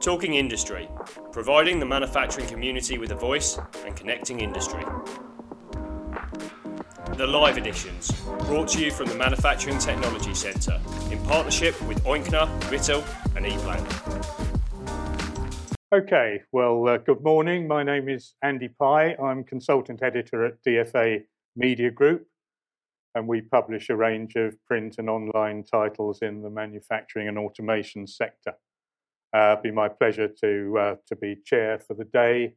Talking Industry, providing the manufacturing community with a voice and connecting industry. The live editions, brought to you from the Manufacturing Technology Centre in partnership with Oinkner, Rittal, and ePlan. Okay, well, uh, good morning. My name is Andy Pye. I'm consultant editor at DFA Media Group, and we publish a range of print and online titles in the manufacturing and automation sector. Uh, be my pleasure to uh, to be chair for the day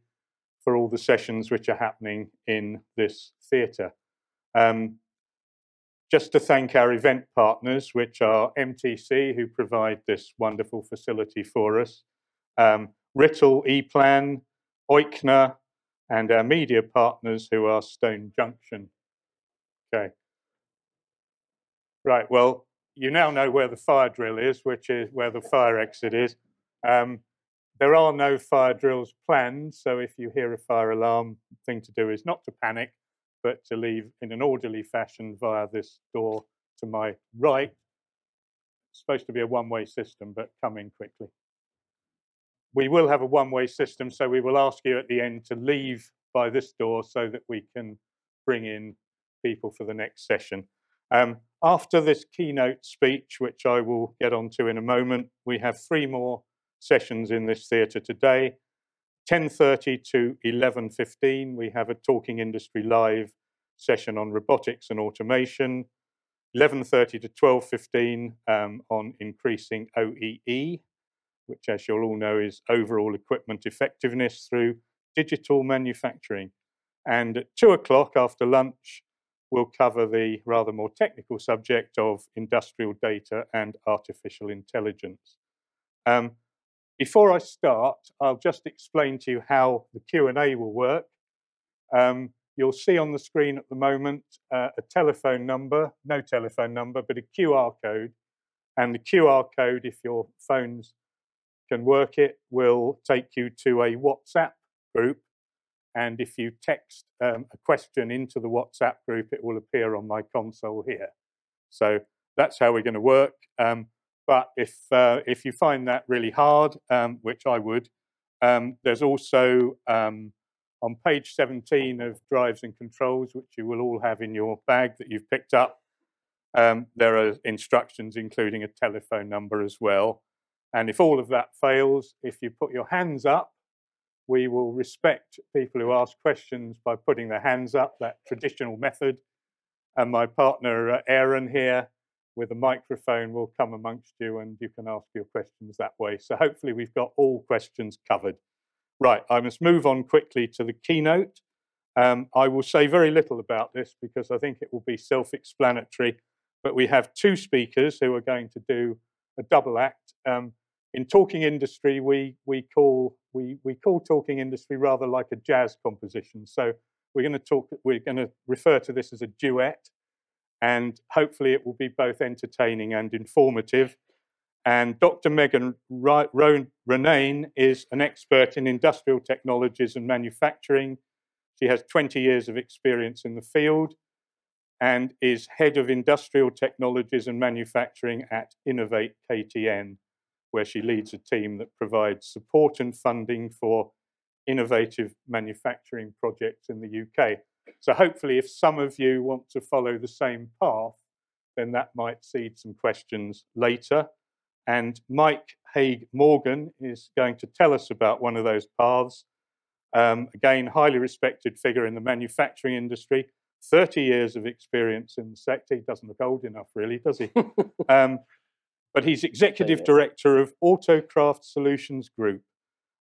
for all the sessions which are happening in this theatre. Um, just to thank our event partners, which are MTC, who provide this wonderful facility for us, um, Rittal, ePlan, Oinkner, and our media partners, who are Stone Junction. Okay. Right, well, you now know where the fire drill is, which is where the fire exit is. Um, there are no fire drills planned, so if you hear a fire alarm, the thing to do is not to panic, but to leave in an orderly fashion via this door to my right. It's supposed to be a one-way system, but come in quickly. We will have a one-way system, so we will ask you at the end to leave by this door so that we can bring in people for the next session. Um, after this keynote speech, which I will get onto in a moment, we have three more sessions in this theatre today. 10.30 to 11.15, we have a Talking Industry Live session on robotics and automation. 11.30 to 12.15 um, on increasing OEE, which as you'll all know is overall equipment effectiveness through digital manufacturing. And at 2 o'clock after lunch, we'll cover the rather more technical subject of industrial data and artificial intelligence. Um, before I start, I'll just explain to you how the Q&A will work. Um, you'll see on the screen at the moment uh, a telephone number, no telephone number, but a QR code. And the QR code, if your phones can work it, will take you to a WhatsApp group. And if you text um, a question into the WhatsApp group, it will appear on my console here. So that's how we're going to work. Um, but if uh, if you find that really hard, um, which I would, um, there's also um, on page 17 of drives and controls, which you will all have in your bag that you've picked up. Um, there are instructions, including a telephone number as well. And if all of that fails, if you put your hands up, we will respect people who ask questions by putting their hands up, that traditional method. And my partner, uh, Aaron, here with a microphone will come amongst you and you can ask your questions that way. So hopefully we've got all questions covered. Right, I must move on quickly to the keynote. Um, I will say very little about this because I think it will be self explanatory, but we have two speakers who are going to do a double act. Um, in talking industry, we, we, call, we, we call talking industry rather like a jazz composition. So we're going to talk, we're going to refer to this as a duet and hopefully it will be both entertaining and informative. And Dr. Megan Ronayne is an expert in industrial technologies and manufacturing. She has 20 years of experience in the field and is head of industrial technologies and manufacturing at Innovate KTN, where she leads a team that provides support and funding for innovative manufacturing projects in the UK. So hopefully, if some of you want to follow the same path, then that might seed some questions later. And Mike Hague-Morgan is going to tell us about one of those paths. Um, again, highly respected figure in the manufacturing industry, 30 years of experience in the sector. He doesn't look old enough, really, does he? um, but he's executive director of Autocraft Solutions Group,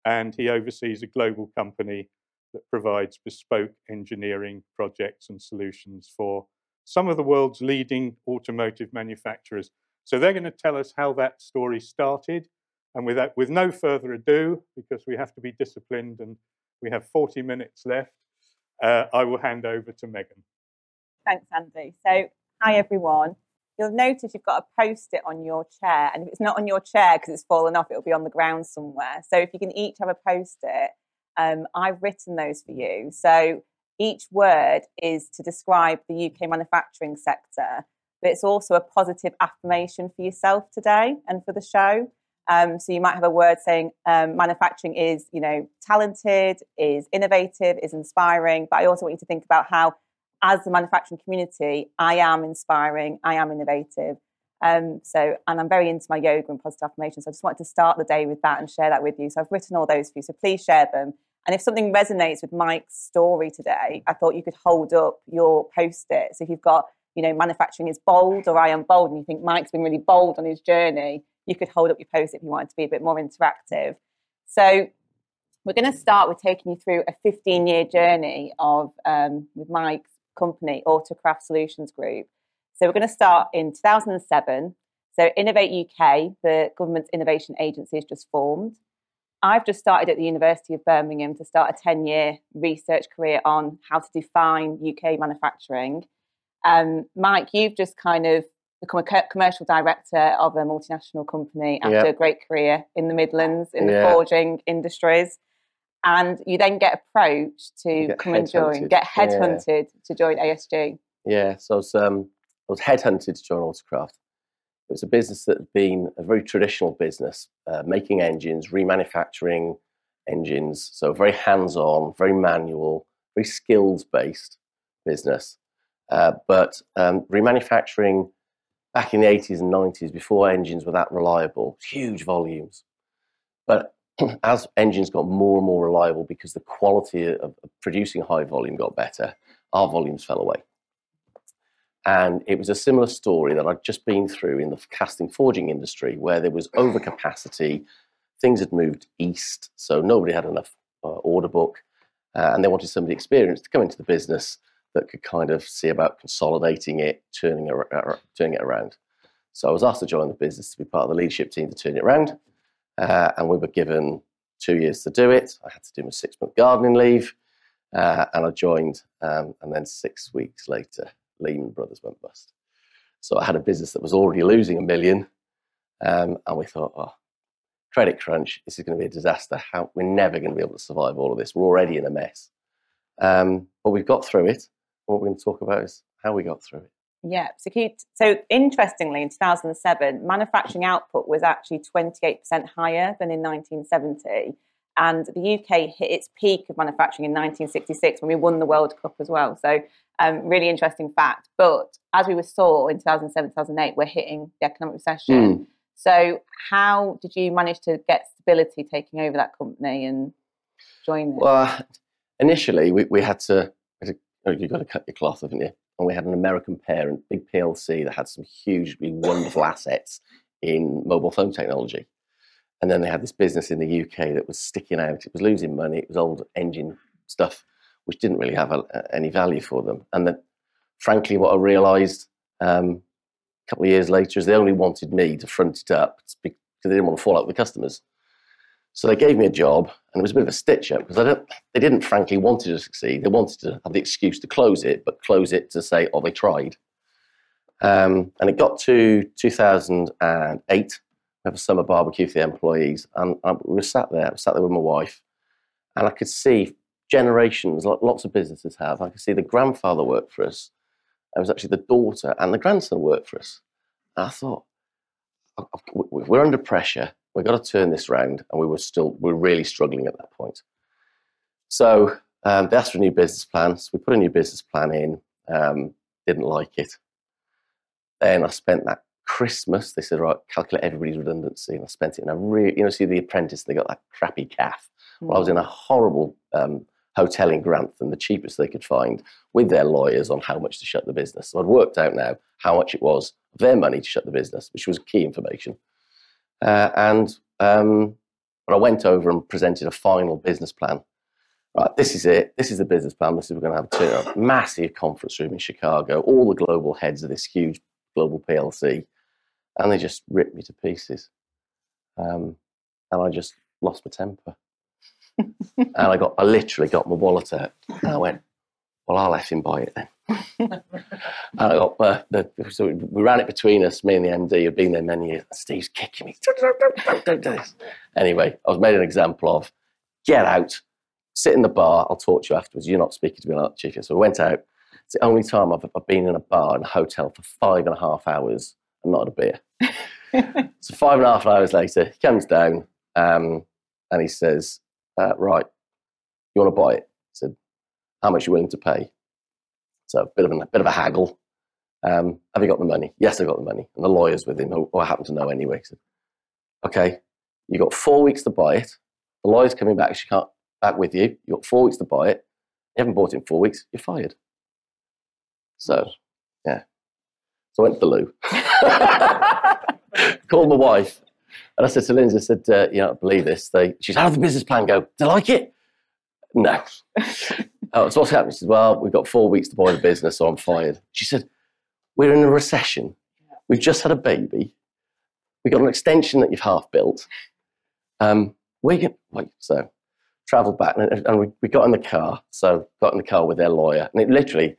and he oversees a global company that provides bespoke engineering projects and solutions for some of the world's leading automotive manufacturers. So they're going to tell us how that story started. And with, that, with no further ado, because we have to be disciplined and we have 40 minutes left, uh, I will hand over to Megan. Thanks, Andy. So, hi everyone. You'll notice you've got a post it on your chair, and if it's not on your chair because it's fallen off, it'll be on the ground somewhere. So, if you can each have a post it, um, I've written those for you. So each word is to describe the UK manufacturing sector, but it's also a positive affirmation for yourself today and for the show. Um, so you might have a word saying um, manufacturing is, you know, talented, is innovative, is inspiring. But I also want you to think about how, as the manufacturing community, I am inspiring, I am innovative. Um, so, and I'm very into my yoga and positive affirmations. So I just wanted to start the day with that and share that with you. So I've written all those for you. So please share them. And if something resonates with Mike's story today, I thought you could hold up your post-it. So if you've got, you know, manufacturing is bold or I am bold, and you think Mike's been really bold on his journey, you could hold up your post-it if you wanted to be a bit more interactive. So we're going to start with taking you through a 15-year journey of um, with Mike's company, Autocraft Solutions Group. So we're going to start in 2007. So Innovate UK, the government's innovation agency, is just formed. I've just started at the University of Birmingham to start a 10 year research career on how to define UK manufacturing. Um, Mike, you've just kind of become a commercial director of a multinational company after yep. a great career in the Midlands in yeah. the forging industries. And you then get approached to get come and join, get headhunted yeah. to join ASG. Yeah, so I was, um, I was headhunted to join Autocraft. It was a business that had been a very traditional business, uh, making engines, remanufacturing engines. So very hands-on, very manual, very skills-based business. Uh, but um, remanufacturing back in the 80s and 90s, before engines were that reliable, huge volumes. But as engines got more and more reliable because the quality of producing high volume got better, our volumes fell away. And it was a similar story that I'd just been through in the casting forging industry, where there was overcapacity. Things had moved east, so nobody had enough uh, order book, uh, and they wanted somebody experienced to come into the business that could kind of see about consolidating it, turning it, turning it around. So I was asked to join the business to be part of the leadership team to turn it around, uh, and we were given two years to do it. I had to do my six month gardening leave, uh, and I joined, um, and then six weeks later Lehman Brothers went bust. So I had a business that was already losing a million, um, and we thought, oh, credit crunch, this is going to be a disaster. How, we're never going to be able to survive all of this. We're already in a mess. Um, but we've got through it. What we're going to talk about is how we got through it. Yeah, so, so interestingly, in 2007, manufacturing output was actually 28% higher than in 1970. And the UK hit its peak of manufacturing in 1966 when we won the World Cup as well. So um, really interesting fact. But as we saw in 2007, 2008, we're hitting the economic recession. Mm. So, how did you manage to get stability taking over that company and join? Well, initially, we, we had to, oh, you've got to cut your cloth, haven't you? And we had an American parent, big PLC, that had some hugely wonderful assets in mobile phone technology. And then they had this business in the UK that was sticking out. It was losing money. It was old engine stuff which didn't really have a, any value for them. And frankly, what I realised um, a couple of years later is they only wanted me to front it up because they didn't want to fall out with the customers. So they gave me a job, and it was a bit of a stitch up because they didn't, frankly, want to succeed. They wanted to have the excuse to close it, but close it to say, "Oh, they tried." Um, and it got to 2008. We have a summer barbecue for the employees, and I, we were sat there. I was sat there with my wife, and I could see generations, lots of businesses have. I can see the grandfather worked for us. It was actually the daughter and the grandson worked for us. And I thought, we're under pressure. We've got to turn this round. And we were still, we are really struggling at that point. So um, they asked for a new business plan. So we put a new business plan in. Um, didn't like it. Then I spent that Christmas. They said, right, calculate everybody's redundancy. And I spent it in a really, you know, see the apprentice, they got that crappy calf. Well, I was in a horrible um, hotel in Grantham, the cheapest they could find, with their lawyers on how much to shut the business. So I'd worked out now how much it was their money to shut the business, which was key information. Uh, and um, but I went over and presented a final business plan. Right, this is it. This is the business plan. This is we're going to have a massive conference room in Chicago. All the global heads of this huge global PLC, and they just ripped me to pieces. Um, and I just lost my temper and I got, I literally got my wallet out, and I went, "Well, I'll let him buy it then." and I got, uh, the, so we ran it between us, me and the MD, who'd been there many years. Steve's kicking me. Don't do this. Anyway, I was made an example of. Get out, sit in the bar. I'll talk to you afterwards. You're not speaking to me like chief. So I went out. It's the only time I've, I've been in a bar in a hotel for five and a half hours and not had a beer. so five and a half hours later, he comes down um, and he says, uh, "Right, you want to buy it?" I said, "How much are you willing to pay?" So a bit of a, a bit of a haggle. Um, have you got the money? Yes, I got the money. And the lawyer's with him, who I happen to know anyway. Said, okay, you got four weeks to buy it. The lawyer's coming back. She can't back with you. You got four weeks to buy it. You haven't bought it in four weeks. You're fired. So, yeah. So I went to the loo. Called my wife. And I said to Lindsay, I said, uh, you don't believe this. They, she said, how did the business plan go? Do you like it? No. oh, so what's happening? She said, well, we've got four weeks to buy the business, so I'm fired. She said, we're in a recession. We've just had a baby. We've got an extension that you've half built. Um, we can, wait, so travelled back and, and we, we got in the car. So got in the car with their lawyer and it literally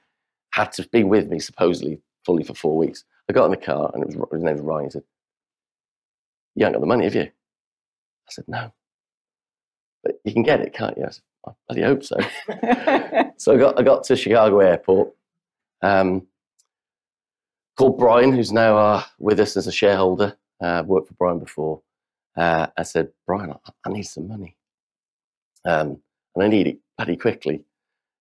had to be with me supposedly fully for four weeks. I got in the car and it was, his name was Ryan. He said, you haven't got the money, have you? I said, no. But you can get it, can't you? I said, I bloody hope so. so I got, I got to Chicago airport. Um, called Brian, who's now uh, with us as a shareholder. Uh, I've worked for Brian before. Uh, I said, Brian, I, I need some money. Um, and I need it pretty quickly.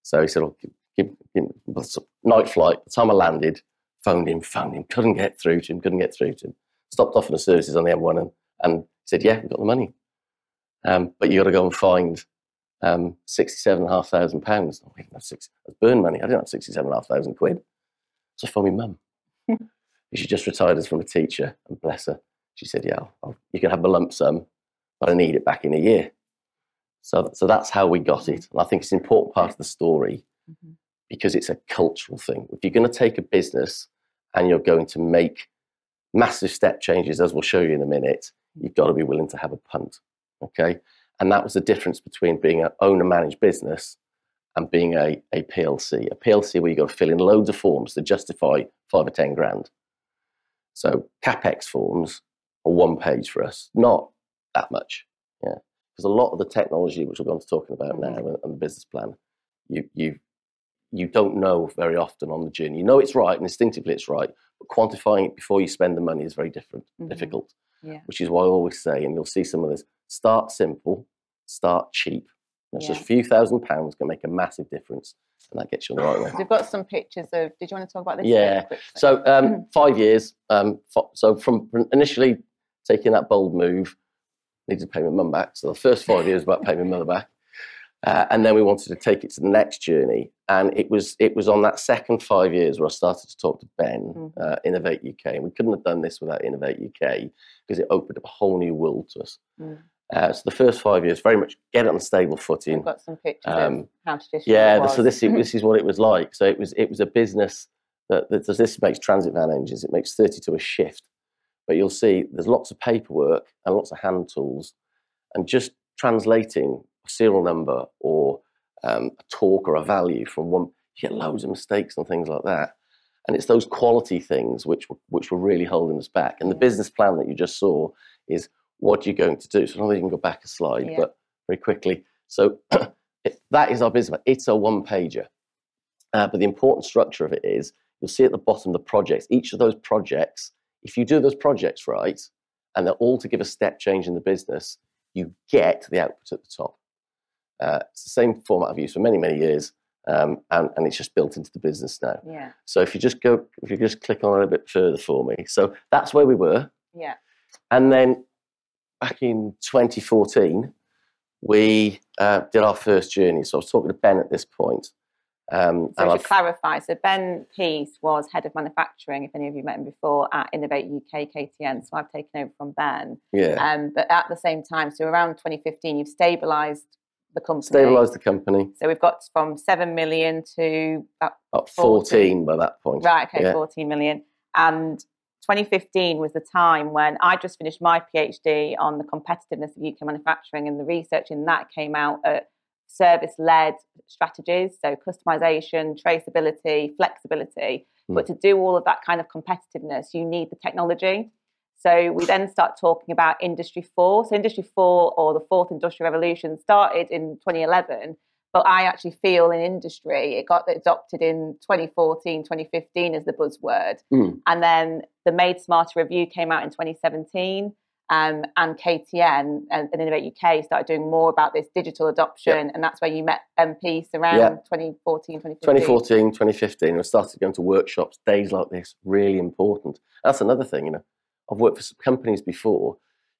So he said, oh, give, give, give, night flight. The time I landed, phoned him, phoned him, couldn't get through to him, couldn't get through to him. Stopped off in the services on the M1 and, and said, yeah, we've got the money. Um, but you got to go and find um, £67,500. pounds. I didn't have six, that's burn money. I didn't have 67,500 quid. So phoned my mum. she just retired as from a teacher, and bless her, she said, "Yeah, I'll, you can have the lump sum, but I need it back in a year." So, so that's how we got it, and I think it's an important part of the story mm-hmm. because it's a cultural thing. If you're going to take a business and you're going to make massive step changes, as we'll show you in a minute, you've got to be willing to have a punt. Okay, and that was the difference between being an owner-managed business and being a, a PLC. A PLC where you've got to fill in loads of forms to justify five or 10 grand. So CapEx forms are one page for us, not that much. Yeah. Because a lot of the technology, which we're going to talking about now mm-hmm. and the business plan, you, you, you don't know very often on the journey. You know it's right and instinctively it's right, but quantifying it before you spend the money is very different, mm-hmm. difficult. Yeah. Which is why I always say, and you'll see some of this, start simple, start cheap, yeah. just a few thousand pounds can make a massive difference, and that gets you on the right way. We've got some pictures of. Did you want to talk about this? Yeah. So um, five years. Um, so from initially taking that bold move, needed to pay my mum back. So the first five years about paying my mother back. Uh, and then we wanted to take it to the next journey, and it was it was on that second five years where I started to talk to Ben, mm-hmm. uh, Innovate UK, and we couldn't have done this without Innovate UK because it opened up a whole new world to us. Mm. Uh, so the first five years, very much get it on stable footing. I've got some pictures um, of how traditional. Yeah, so this this is what it was like. So it was it was a business that, that this makes transit van engines. It makes thirty to a shift, but you'll see there's lots of paperwork and lots of hand tools, and just translating a serial number or um, a torque or a value from one, you get loads of mistakes and things like that. And it's those quality things which were, which were really holding us back. And the business plan that you just saw is what you're going to do. So I don't think you can go back a slide, yeah. but very quickly. So that is our business. It's a one pager. Uh, but the important structure of it is you'll see at the bottom the projects. Each of those projects, if you do those projects right, and they're all to give a step change in the business, you get the output at the top. Uh, it's the same format I've used for many, many years, um, and, and it's just built into the business now. Yeah. So if you just go, if you just click on a little bit further for me, so that's where we were. Yeah. And then back in 2014, we uh, did our first journey. So I was talking to Ben at this point. Um, so to I've... clarify, so Ben Peace was head of manufacturing, if any of you met him before, at Innovate UK KTN. So I've taken over from Ben. Yeah. Um, but at the same time, so around 2015, you've stabilised the company. Stabilised the company. So we've got from 7 million to about, about 14 by that point. Right, okay, yeah. 14 million. And 2015 was the time when I just finished my PhD on the competitiveness of UK manufacturing, and the research in that came out at service led strategies, so customization, traceability, flexibility. Mm. But to do all of that kind of competitiveness, you need the technology. So we then start talking about Industry 4. So Industry 4 or the fourth industrial revolution started in 2011, But I actually feel in industry, it got adopted in 2014, 2015 as the buzzword. Mm. And then the Made Smarter review came out in 2017. Um, and KTN and, and Innovate UK started doing more about this digital adoption. And that's where you met MP around Yeah. 2014, 2015. 2014, 2015, I started going to workshops, days like this, really important. That's another thing, you know. I've worked for some companies before.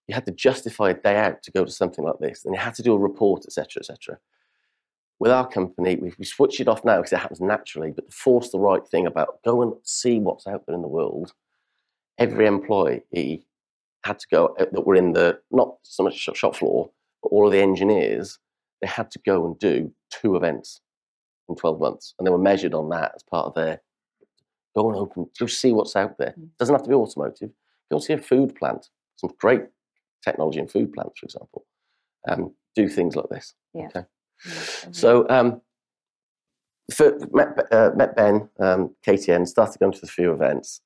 You had to justify a day out to go to something like this, and you had to do a report, etc., etc. With our company, we, we switch it off now because it happens naturally, but to force the right thing about go and see what's out there in the world, every employee had to go uh, that were in the not so much shop- floor, but all of the engineers, they had to go and do two events in 12 months. And they were measured on that as part of their go and open, go see what's out there. Mm. Doesn't have to be automotive. And see a food plant, some great technology in food plants, for example. Um, do things like this. Yeah. Okay. Mhm. So um, for, met, uh, met Ben, um, KTN, started going to a few events.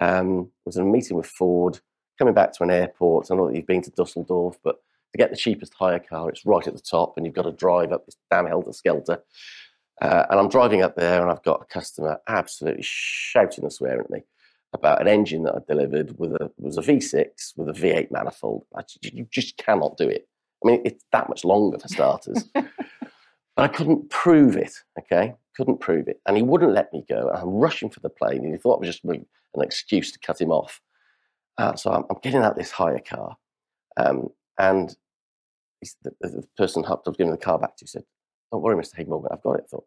Um, was in a meeting with Ford, coming back to an airport. I know that you've been to Dusseldorf, but to get the cheapest hire car, it's right at the top, and you've got to drive up this damn helter skelter. Uh, and I'm driving up there, and I've got a customer absolutely shouting and swearing at me about an engine that I delivered with a was a V6 with a V8 manifold. I, you just cannot do it. I mean, it's that much longer for starters. but I couldn't prove it. Okay, couldn't prove it, and he wouldn't let me go. I'm rushing for the plane, and he thought it was just an excuse to cut him off. Uh, so I'm, I'm getting out this hire car, um, and the, the, the person who I was giving the car back to said, "Don't worry, Mr. Hague-Morgan, I've got it." I thought,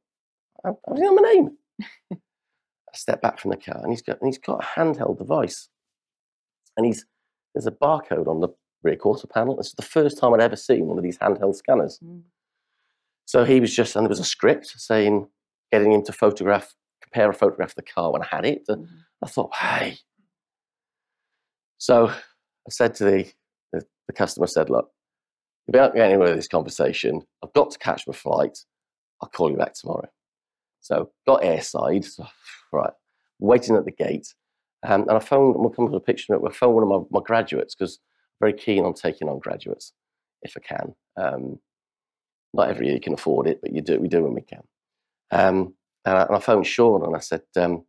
"I, I didn't my name." I step back from the car, and he's got and he's got a handheld device, and he's there's a barcode on the rear quarter panel. This is the first time I'd ever seen one of these handheld scanners. Mm. So he was just, and there was a script saying, getting him to photograph, compare a photograph of the car when I had it. Mhm. I thought, hey. So I said to the, the, the customer, I said, look, if we aren't getting anywhere with this conversation, I've got to catch my flight. I'll call you back tomorrow. So got airside, right, waiting at the gate. Um, and I phoned, we'll come to a picture I phoned one of my, my graduates because I'm very keen on taking on graduates if I can. Um, not every year you can afford it, but you do, we do when we can. Um, and, I, and I phoned Sean and I said, um,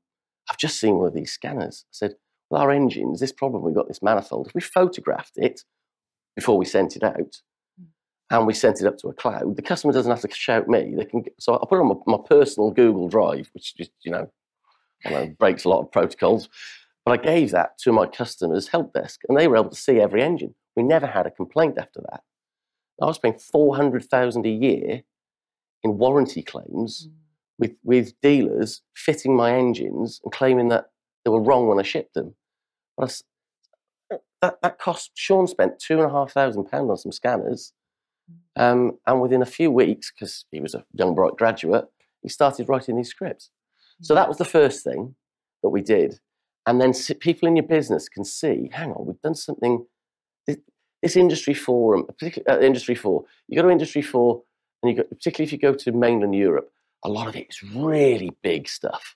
I've just seen one of these scanners. I said, well, our engines, this problem, we've got this manifold. If we photographed it before we sent it out and we sent it up to a cloud, the customer doesn't have to shout me. They can. So I put it on my, my personal Google Drive, which just, you know, I know, breaks a lot of protocols. But I gave that to my customers' help desk and they were able to see every engine. We never had a complaint after that. I was paying 400,000 a year in warranty claims Mm. with, with dealers fitting my engines and claiming that they were wrong when I shipped them. But I that, that cost, Sean spent two and a half thousand pounds on some scanners. Um, and within a few weeks, because he was a young, bright graduate, he started writing these scripts. So that was the first thing that we did. And then people in your business can see, hang on, we've done something. This, this industry forum, particularly uh, industry four, you go to industry four, and you go, particularly if you go to mainland Europe, a lot of it is really big stuff,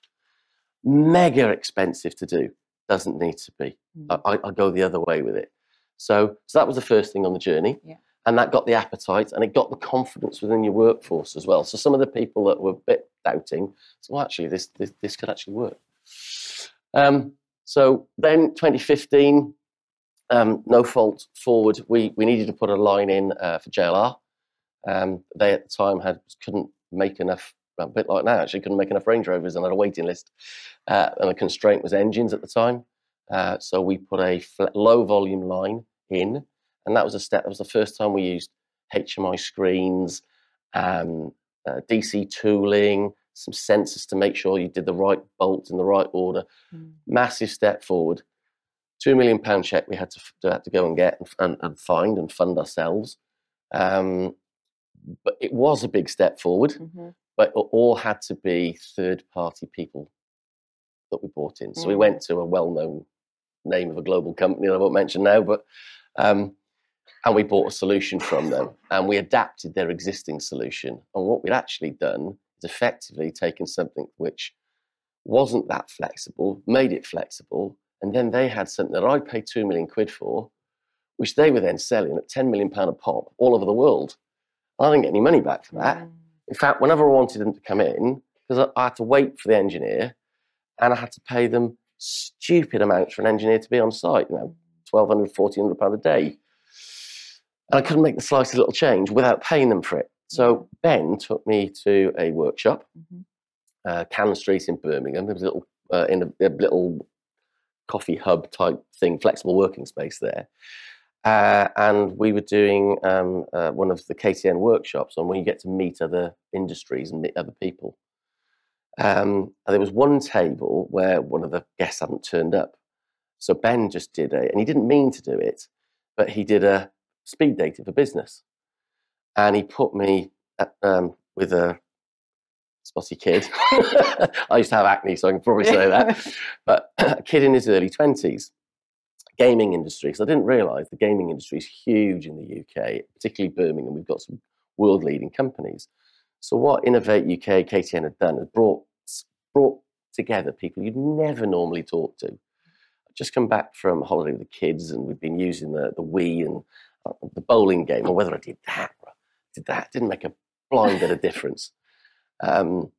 mega expensive to do. Doesn't need to be. I, I, I go the other way with it. So, so that was the first thing on the journey, Yeah. And that got the appetite and it got the confidence within your workforce as well. So some of the people that were a bit doubting, so well, actually, this this, this could actually work. Um, so then, 2015, um, no fault forward. We we needed to put a line in uh, for JLR. Um, they at the time had couldn't make enough. A bit like now, actually, couldn't make enough Range Rovers and had a waiting list. Uh, and the constraint was engines at the time. Uh, so we put a fl- low volume line in, and that was a step. That was the first time we used HMI screens, um, uh, DC tooling, some sensors to make sure you did the right bolt in the right order. Mm. Massive step forward. Two million pound check we had to, had to go and get and, and, and find and fund ourselves. Um, but it was a big step forward Mhm. but it all had to be third party people that we bought in. So we Mm. went to a well known name of a global company that I won't mention now, but um, and we bought a solution from them and we adapted their existing solution. And what we'd actually done is effectively taken something which wasn't that flexible, made it flexible, and then they had something that I paid two million quid for, which they were then selling at 10 million pound a pop all over the world. I didn't get any money back for that. In fact, whenever I wanted them to come in, because I, I had to wait for the engineer and I had to pay them stupid amounts for an engineer to be on site, you know, 1200 1400 pound a day. And I couldn't make the slightest little change without paying them for it. So Ben took me to a workshop, Mhm. uh, Cannon Street in Birmingham. There was a little, uh, in a, a little coffee hub type thing, flexible working space there. Uh, and we were doing um, uh, one of the KTN workshops on when you get to meet other industries and meet other people. Um, and there was one table where one of the guests hadn't turned up. So Ben just did a, and he didn't mean to do it, but he did a speed dating for business. And he put me at, um, with a spotty kid. I used to have acne, so I can probably say that. But a kid in his early 20s, gaming industry. So I didn't realize the gaming industry is huge in the UK, particularly Birmingham. We've got some world leading companies. So what Innovate UK, KTN had done is brought brought together people you'd never normally talk to. I'd just come back from a holiday with the kids, and we'd been using the the Wii and uh, the bowling game, or whether I did that, or did that, didn't make a blind bit of difference. Um,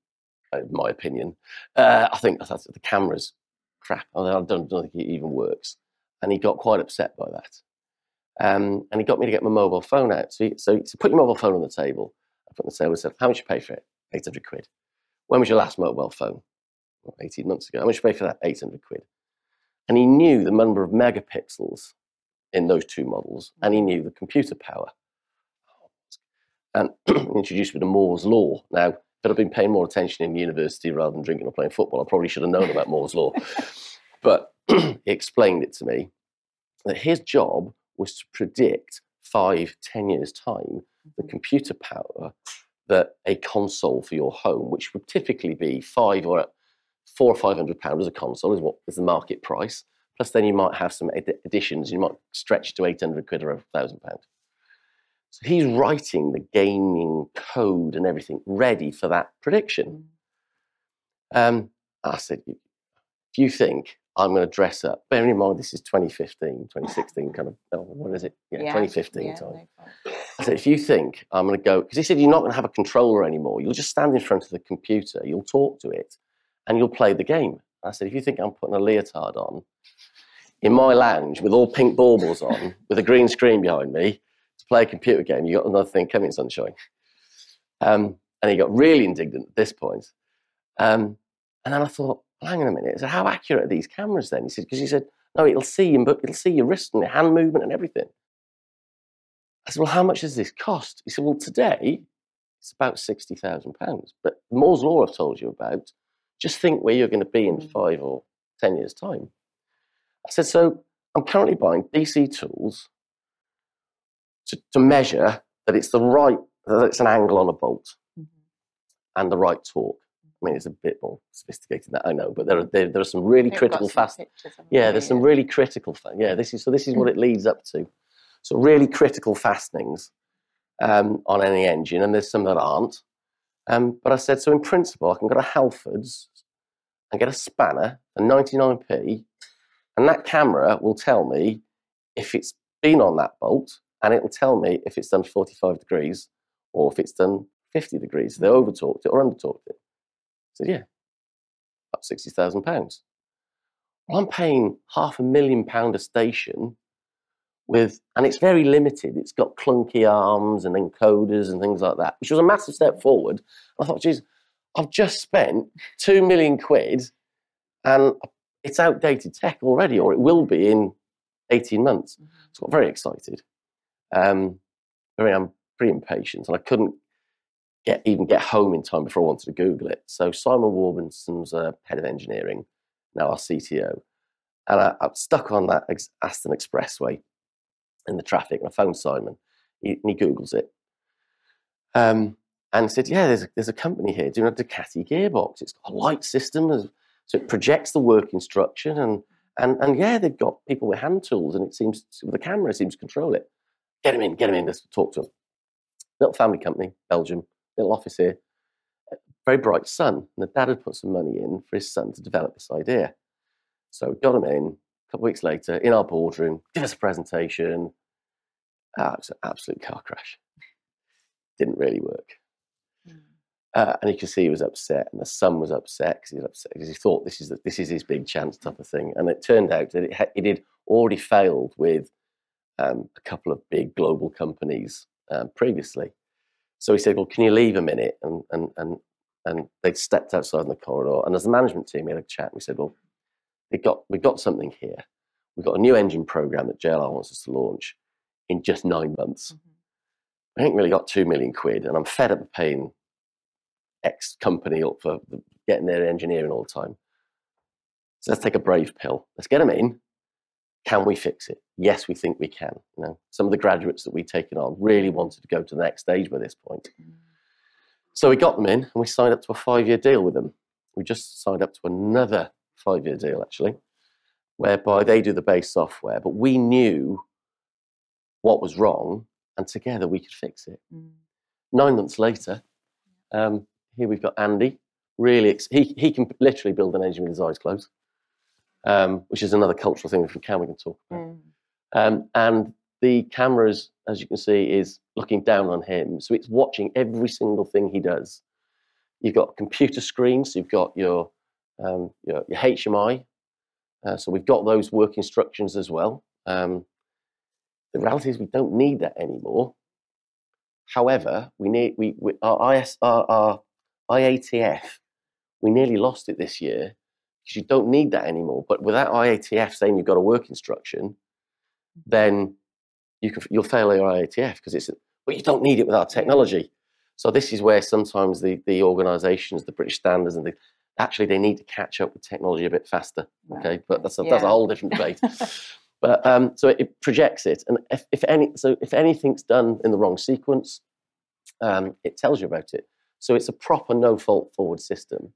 in my opinion, uh, I think that's the camera's crap. I don't, don't think it even works, and he got quite upset by that. Um, and he got me to get my mobile phone out. So, he, so put your mobile phone on the table. I put on the table and said, how much you pay for it? 800 quid. When was your last mobile phone? Well, 18 months ago. How much you pay for that? 800 quid. And he knew the number of megapixels in those two models, and he knew the computer power. And introduced me to Moore's Law. Now, if I'd been paying more attention in university rather than drinking or playing football, I probably should have known about Moore's Law. But he explained it to me that his job was to predict five, ten years' time the mm-hmm. computer power that a console for your home, which would typically be five or four or five hundred pounds as a console, is what is the market price. Plus, then you might have some ed- additions. You might stretch to eight hundred quid or a thousand pounds. So he's writing the gaming code and everything ready for that prediction. Um, I said, if you think I'm going to dress up, bearing in mind this is 2015, 2016, kind of, oh, what is it? Yeah, 2015 yeah, time. no. I said, if you think I'm going to go, because he said you're not going to have a controller anymore. You'll just stand in front of the computer, you'll talk to it, and you'll play the game. I said, if you think I'm putting a leotard on in my lounge with all pink baubles on, with a green screen behind me to play a computer game, you got another thing coming, sunshine. Um, and he got really indignant at this point. Um, and then I thought, hang on a minute. Said, how accurate are these cameras then? He said, because he said, no, it'll see you, but it'll see your wrist and your hand movement and everything. I said, well, how much does this cost? He said, well, today it's about sixty thousand pounds. But Moore's law I've told you about, just think where you're going to be in Mm. five or ten years' time. I said, so I'm currently buying DC tools to, to measure that it's the right, that it's an angle on a bolt Mhm. and the right torque. I mean, it's a bit more sophisticated than that, I know, but there are there, there are some really We've critical fast. pictures, Yeah, there's some really critical. Fa- yeah, this is so. This is what it leads up to. So really critical fastenings um, on any engine, and there's some that aren't. Um, but I said so. In principle, I can go to Halfords and get a spanner for 99p, and that camera will tell me if it's been on that bolt, and it will tell me if it's done 45 degrees or if it's done 50 degrees. They over torqued it or under torqued it. I said, yeah, about sixty thousand pounds. Well, I'm paying half a million pound a station with, and it's very limited. It's got clunky arms and encoders and things like that, which was a massive step forward. I thought, geez, I've just spent two million quid and it's outdated tech already, or it will be in 18 months. Mhm. So I got very excited. Um, I mean, I'm pretty impatient and I couldn't get even get home in time before I wanted to Google it. So Simon Warbinson's uh, head of engineering, now our CTO, and I, I'm stuck on that ex- Aston Expressway in the traffic. And I phoned Simon, he, and he Googles it, um, and said, "Yeah, there's a, there's a company here doing a Ducati gearbox. It's got a light system, as- so it projects the work instruction, and and and yeah, they've got people with hand tools, and it seems the camera, seems to control it. Get him in, get him in. Let's talk to him. Little family company, Belgium, little office here. Very bright son, and the dad had put some money in for his son to develop this idea. So we got him in. A couple of weeks later, in our boardroom, give us a presentation. Ah, it was an absolute car crash. Didn't really work. Uh, and you can see he was upset, and the son was upset because he was upset because he thought this is the, this is his big chance type of thing. And it turned out that it, ha- it had already failed with um, a couple of big global companies um, previously. So he said, "Well, can you leave a minute?" And and and and they stepped outside in the corridor. And as the management team, we had a chat. And we said, "Well, we got we got something here. We've got a new engine program that JLR wants us to launch in just nine months. I ain't really got two million quid, and I'm fed up of paying X company up for getting their engineering all the time. So let's take a brave pill. Let's get them in. Can we fix it? Yes, we think we can. You know, some of the graduates that we've taken on really wanted to go to the next stage by this point. So we got them in, and we signed up to a five-year deal with them. We just signed up to another five-year deal, actually, whereby they do the base software, but we knew what was wrong, and together we could fix it nine months later, um, here we've got Andy. Really, ex- he he can literally build an engine with his eyes closed, um, which is another cultural thing. If we can, we can talk about. Mm. Um, and the cameras, as you can see, is looking down on him, so it's watching every single thing he does. You've got computer screens. You've got your um, your, your HMI. Uh, so we've got those work instructions as well. Um, the reality is we don't need that anymore. However, we need we, we our, IS, our, our IATF. We nearly lost it this year because you don't need that anymore. But without IATF saying you've got a work instruction, then you can, you'll fail your IATF because it's but you don't need it with our technology. So this is where sometimes the the organisations, the British standards, and the actually they need to catch up with technology a bit faster. Okay, but that's a, that's a whole different debate. But um, so it projects it, and if, if any, so if anything's done in the wrong sequence, um, it tells you about it. So it's a proper no-fault forward system,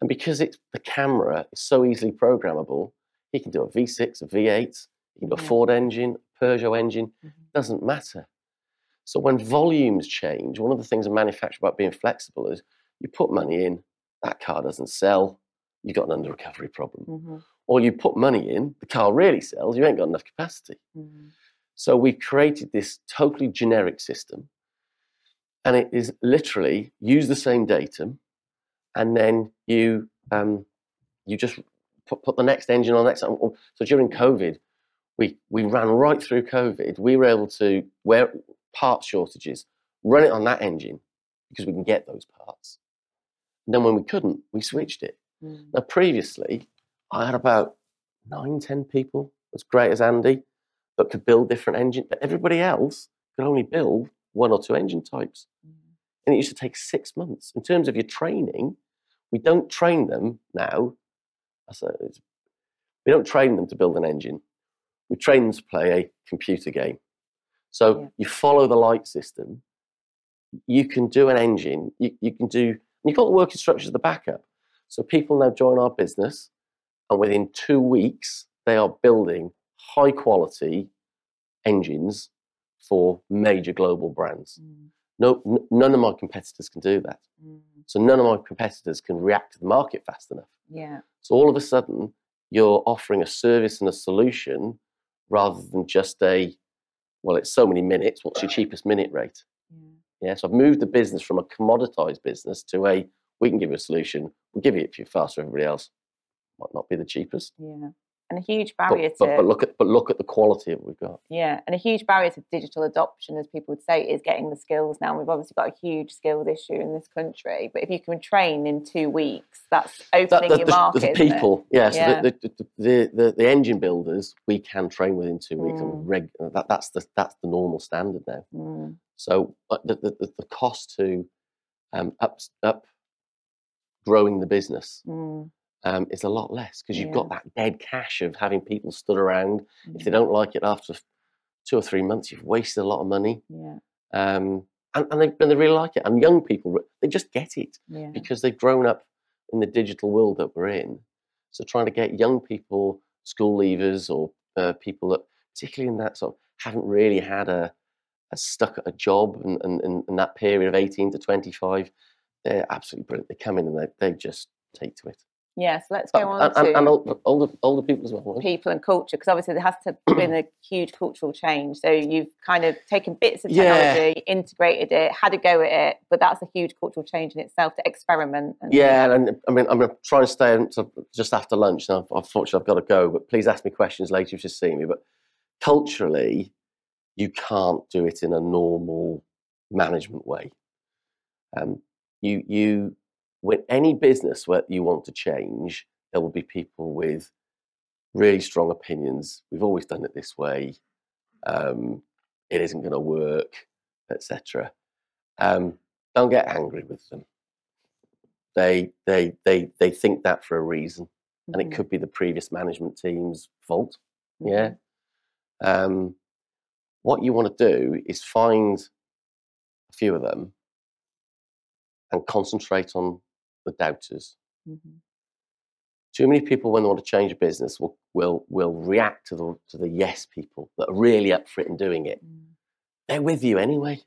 and because it's the camera is so easily programmable, he can do a V6, a V8, he can do a. Ford engine, Peugeot engine, Mhm. doesn't matter. So when volumes change, one of the things a manufacturer about being flexible is you put money in, that car doesn't sell, you've got an under recovery problem Mhm. or you put money in, the car really sells, you ain't got enough capacity. Mhm. So we've created this totally generic system, and it is literally use the same datum, and then you um, you just put, put the next engine on the next. So during COVID, we we ran right through COVID. We were able to where part shortages, run it on that engine because we can get those parts. And then when we couldn't, we switched it. Mm. Now, previously, I had about nine, ten people as great as Andy that could build different engines, but everybody else could only build one or two engine types. Mm. And it used to take six months. In terms of your training, we don't train them now. I said, it's- we don't train them to build an engine. We train them to play a computer game. So Yeah. you follow the light system. You can do an engine. You, you can do. You've got the work instructions as the backup. So people now join our business, and within two weeks, they are building high quality engines for major global brands. Mm. No, n- none of my competitors can do that. Mm. So none of my competitors can react to the market fast enough. Yeah. So all of a sudden, you're offering a service and a solution rather than just a, well, it's so many minutes. What's your cheapest minute rate? Yeah. Yeah, so I've moved the business from a commoditized business to a we can give you a solution. We'll give you it if you're faster than everybody else. Might not be the cheapest, Yeah. And a huge barrier but, to but look at but look at the quality of what we've got. Yeah, and a huge barrier to digital adoption, as people would say, is getting the skills now. We've obviously got a huge skills issue in this country, but if you can train in two weeks, that's That- opening the, your the- market. the people, yeah. So Yeah. The, the, the, the, the engine builders we can train within two weeks, Mm. and reg, that, that's the that's the normal standard now. Mm, So uh, the, the, the- the cost to um, up up growing the business mm, um, is a lot less because you've got that dead cash of having people stood around. If they mm, don't like it after two or three months, you've wasted a lot of money. Yeah, Um, and, and, they, and they really like it. And young people, they just get it yeah, because they've grown up in the digital world that we're in. So trying to get young people, school leavers, or uh, people that, particularly in that sort of, haven't really had a, a stuck at a job and, and, and, and that period of 18 to 25, they're absolutely brilliant. They come in and they, they just take to it. Yes, let's go on and, to and, older, older, older people as well. people and culture because obviously there has to have been a huge cultural change. So you've kind of taken bits of Yeah. technology, integrated it, had a go at it, but that's a huge cultural change in itself to experiment. And, Yeah, and I mean, I'm going to try and stay until just after lunch. Now, unfortunately, I've got to go, but please ask me questions later. If you see me. But culturally, you can't do it in a normal management way. Um, you, you, with any business where you want to change, there will be people with really strong opinions. We've always done it this way. Um, it isn't going to work, etc. Um, don't get angry with them they they they they think that for a reason and it Mhm, could be the previous management team's fault yeah um what you want to do is find a few of them and concentrate on the doubters Mhm. too many people when they want to change a business will will will react to the to the yes people that are really up for it and doing it Mm. they're with you anyway.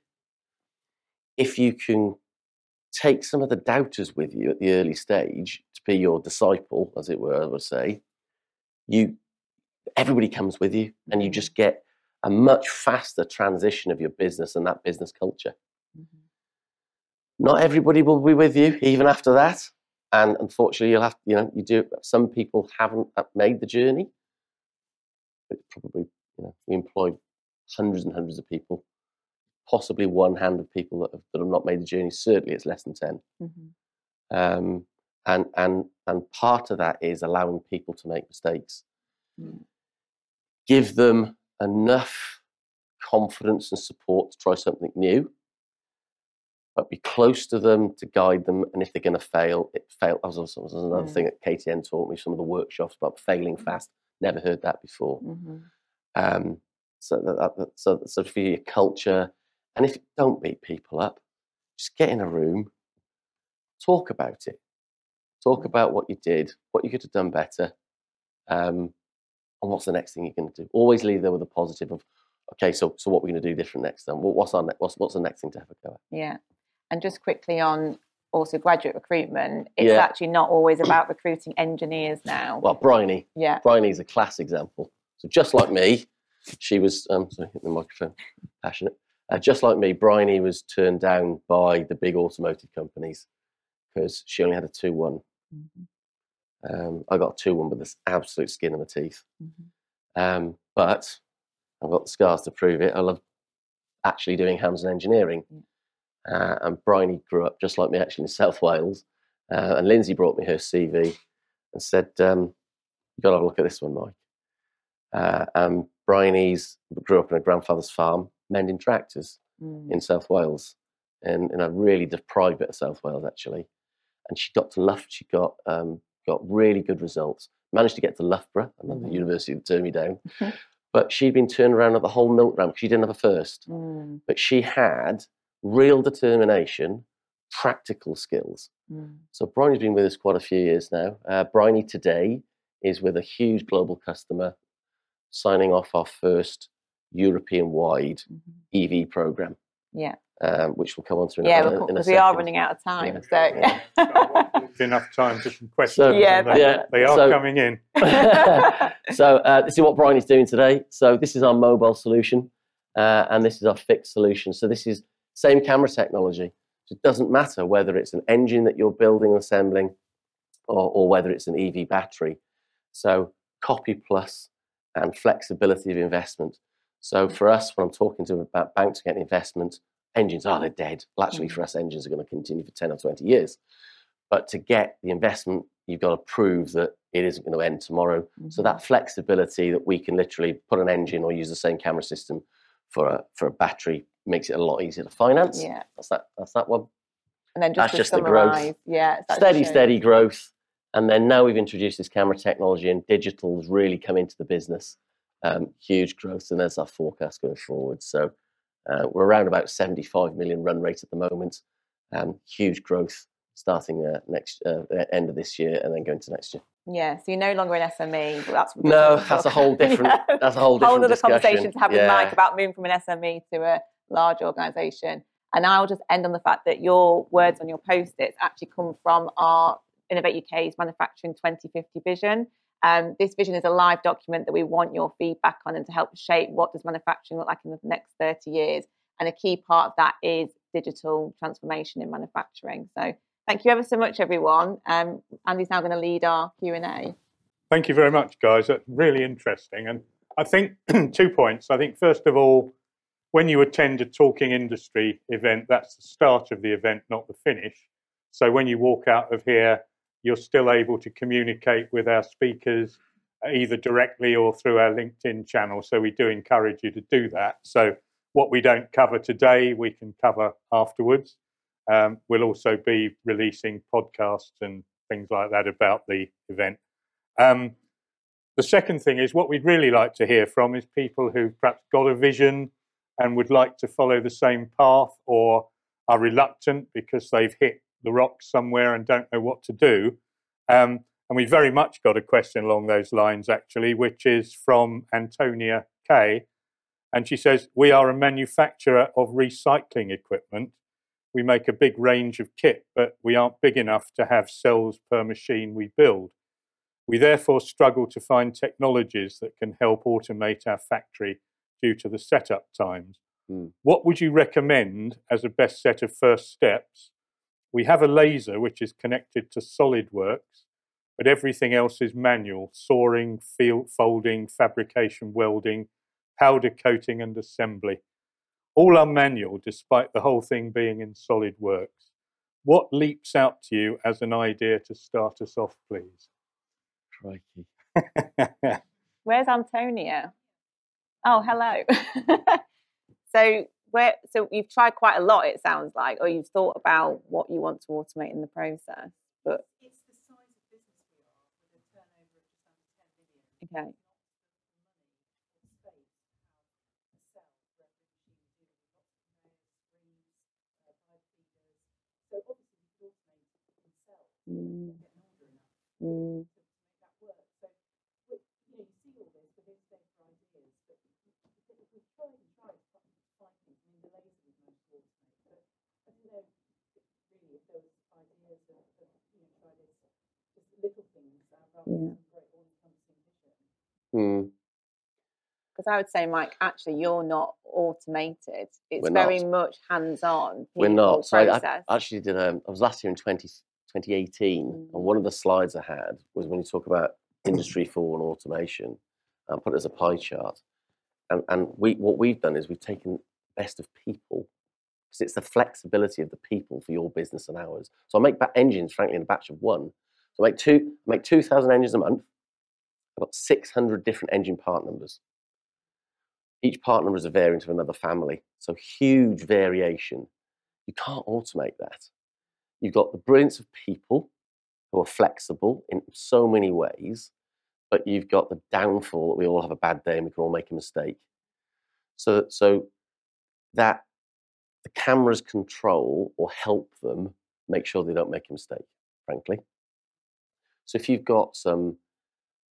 If you can take some of the doubters with you at the early stage to be your disciple, as it were, I would say, you everybody comes with you and you just get a much faster transition of your business and that business culture. Not everybody will be with you even after that. And unfortunately, you'll have, you know, you do, some people haven't uh, made the journey. But probably, you know, we employ hundreds and hundreds of people, possibly one hand of people that have, that have not made the journey. Certainly, it's less than 10. Mhm. Um, and, and, and part of that is allowing people to make mistakes. Mm. Give them enough confidence and support to try something new, but be close to them to guide them. And if they're going to fail, it fail. That was also was another Mm. thing that KTN taught me. Some of the workshops about failing fast. Never heard that before. Mhm. Um, so that, that, so so for your culture, and if you don't beat people up, just get in a room, talk about it, talk Mm. about what you did, what you could have done better, um, and what's the next thing you're going to do. Always leave there with a positive of, okay, so so what we're going to do different next time. What, what's our ne- what's what's the next thing to have a go at? Yeah. And just quickly on also graduate recruitment, it's Yeah. actually not always about recruiting engineers now. Well, Bryony, yeah. Bryony's a class example. So just like me, she was um, sorry, hit the microphone, passionate. Uh, just like me, Bryony was turned down by the big automotive companies because she only had a two-one. Mhm. Um, I got a two-one with this absolute skin in my teeth. Mhm. Um, but I've got the scars to prove it. I love actually doing hands-on engineering. Yeah. Uh, and Bryony grew up just like me, actually in South Wales. Uh, and Lindsay brought me her CV and said, um, "You got to have a look at this one, Mike." Uh, and Bryony's grew up in her grandfather's farm, mending tractors Mm. in South Wales, in, in a really deprived bit of South Wales actually. And she got to Loughborough. She got um, got really good results. Managed to get to Loughborough, another Mhm. university that turned me down. But she'd been turned around at the whole milk round because she didn't have a first. Mm. But she had real determination, practical skills. Mm. So Bryony's been with us quite a few years now. Uh, Bryony today is with a huge global customer, signing off our first European-wide Mhm. EV program, Yeah. um, which we'll come on to in, a- Yeah, in, a- because in a we are running out of time. Yeah. So, There's enough time for some So, questions. Yeah, they, yeah, they are so- coming in. so uh, this is what Brian is doing today. So this is our mobile solution, uh, and this is our fixed solution. So this is same camera technology. So it doesn't matter whether it's an engine that you're building and assembling, or, or whether it's an EV battery. So copy plus and flexibility of investment. So for us, when I'm talking to about banks getting investment, engines are they're dead. Well, actually, for us, engines are going to continue for 10 or 20 years. But to get the investment, you've got to prove that it isn't going to end tomorrow. So Mhm. that flexibility that we can literally put an engine or use the same camera system for a for a battery makes it a lot easier to finance. yeah. That's that. That's that one. And then just That's just the growth. yeah, steady, steady growth. And then now we've introduced this camera technology and digital has really come into the business. Um, huge growth, and there's our forecast going forward. So uh, we're around about 75 million run rate at the moment. Um, huge growth starting uh, next uh, the end of this year and then going to next year. Yeah, so you're no longer an SME. But that's No, that's a whole different. Yeah. That's a whole whole other discussion. conversation to have with Yeah. Mike about moving from an SME to a large organisation. And I'll just end on the fact that your words on your post-its actually come from our Innovate UK's Manufacturing 2050 vision. Um, this vision is a live document that we want your feedback on and to help shape what does manufacturing look like in the next 30 years. And a key part of that is digital transformation in manufacturing. So thank you ever so much, everyone. Um, Andy's now going to lead our Q&A. Thank you very much, guys. That's really interesting. And I think two points. I think, first of all, when you attend a talking industry event, that's the start of the event, not the finish. So when you walk out of here, you're still able to communicate with our speakers either directly or through our LinkedIn channel. So we do encourage you to do that. So what we don't cover today, we can cover afterwards. Um, we'll also be releasing podcasts and things like that about the event. Um, the second thing is what we'd really like to hear from is people who've perhaps got a vision and would like to follow the same path or are reluctant because they've hit the rocks somewhere and don't know what to do. Um, and we very much got a question along those lines, actually, which is from Antonia Kay. And she says, We are a manufacturer of recycling equipment. We make a big range of kit, but we aren't big enough to have cells per machine we build. We therefore struggle to find technologies that can help automate our factory due to the setup times. Mm. What would you recommend as a best set of first steps? We have a laser which is connected to SolidWorks, but everything else is manual sawing, field, folding, fabrication, welding, powder coating, and assembly. All are manual despite the whole thing being in SolidWorks. What leaps out to you as an idea to start us off, please? Crikey. Where's Antonia? Oh, hello. so where so you've tried quite a lot, it sounds like, or you've thought about what you want to automate in the process. But it's the size of business we are with a turnover of just under 10 million. Okay. Mm. Mm. Yeah. Hmm. Because I would say, Mike, actually, you're not automated. It's We're very not. much hands-on. We're not. So I, I, actually did. Um, I was last year in 20, 2018, mm. and one of the slides I had was when you talk about industry four and automation. I put it as a pie chart, and and we what we've done is we've taken best of people because it's the flexibility of the people for your business and ours. So I make engines, frankly, in a batch of one, so I make two, make 2,000 engines a month. I've got 600 different engine part numbers. Each part number is a variant of another family. So huge variation. You can't automate that. You've got the brilliance of people who are flexible in so many ways, but you've got the downfall that we all have a bad day and we can all make a mistake. So, so that the cameras control or help them make sure they don't make a mistake, frankly. So if you've got some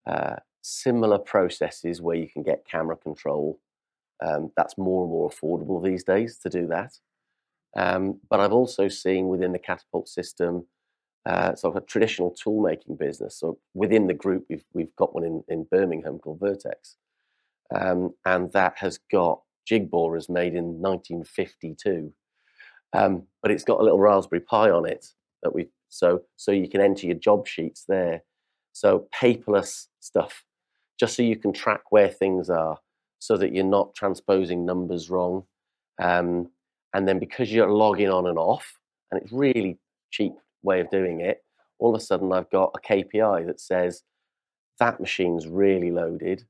uh, similar processes where you can get camera control, um, that's more and more affordable these days to do that. Um, but I've also seen within the catapult system uh, sort of a traditional tool making business. So within the group, we've we've got one in, in Birmingham called Vertex, um, and that has got jig borers made in 1952, um, but it's got a little Raspberry Pi on it that we so so you can enter your job sheets there. So paperless stuff, just so you can track where things are, so that you're not transposing numbers wrong. Um, and then because you're logging on and off, and it's really cheap way of doing it, all of a sudden I've got a KPI that says that machine's really loaded,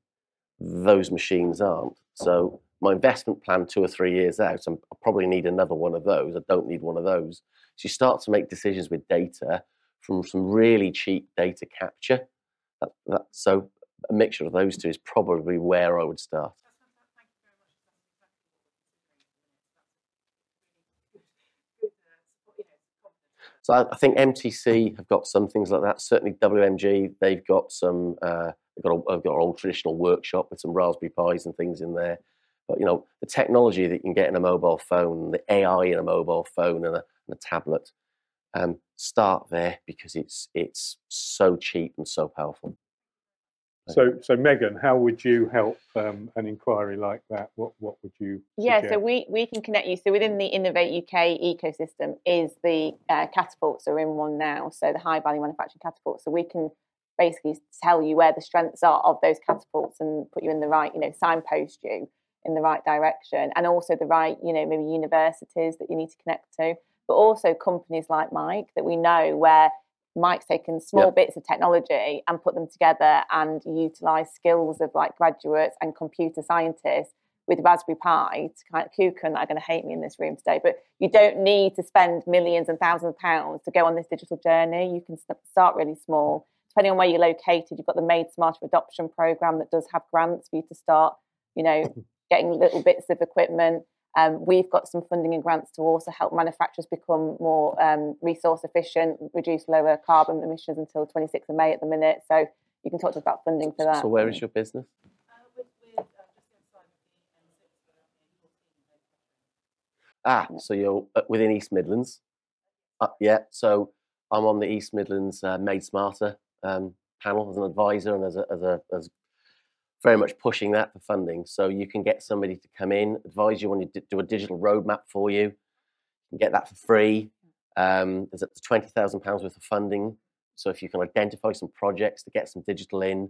those machines aren't. So my investment plan two or three years out, i probably need another one of those. I don't need one of those. So you start to make decisions with data from some really cheap data capture. That, that, so a mixture of those two is probably where I would start. So I, I, think MTC have got some things like that. Certainly WMG, they've got some. Uh, they've got a, they've got an old traditional workshop with some Raspberry Pis and things in there. But you know, the technology that you can get in a mobile phone, the AI in a mobile phone, and a, and a tablet, um, start there because it's it's so cheap and so powerful. So, so Megan, how would you help um, an inquiry like that? What what would you? Yeah, so we, we can connect you. So within the Innovate UK ecosystem is the uh, catapults are in one now. So the high value manufacturing catapults. So we can basically tell you where the strengths are of those catapults and put you in the right, you know, signpost you in the right direction, and also the right, you know, maybe universities that you need to connect to, but also companies like Mike that we know where Mike's taken small bits of technology and put them together and utilize skills of like graduates and computer scientists with Raspberry Pi to kind of Kukan are going to hate me in this room today, but you don't need to spend millions and thousands of pounds to go on this digital journey. You can start really small. Depending on where you're located, you've got the Made Smarter Adoption Program that does have grants for you to start, you know, getting little bits of equipment. Um, we've got some funding and grants to also help manufacturers become more um, resource efficient, reduce lower carbon emissions until 26th of May at the minute. So you can talk to us about funding for that. So where is your business? With, with, just outside of the M6, but Ah, I'm in 14, so you're uh, within East Midlands. Uh, yeah, so I'm on the East Midlands uh, Made Smarter um, panel as an advisor and as a, as a as very much pushing that for funding. So you can get somebody to come in, advise you on you do a digital roadmap for you. You get that for free. Um, there's up to twenty thousand pounds worth of funding. So if you can identify some projects to get some digital in,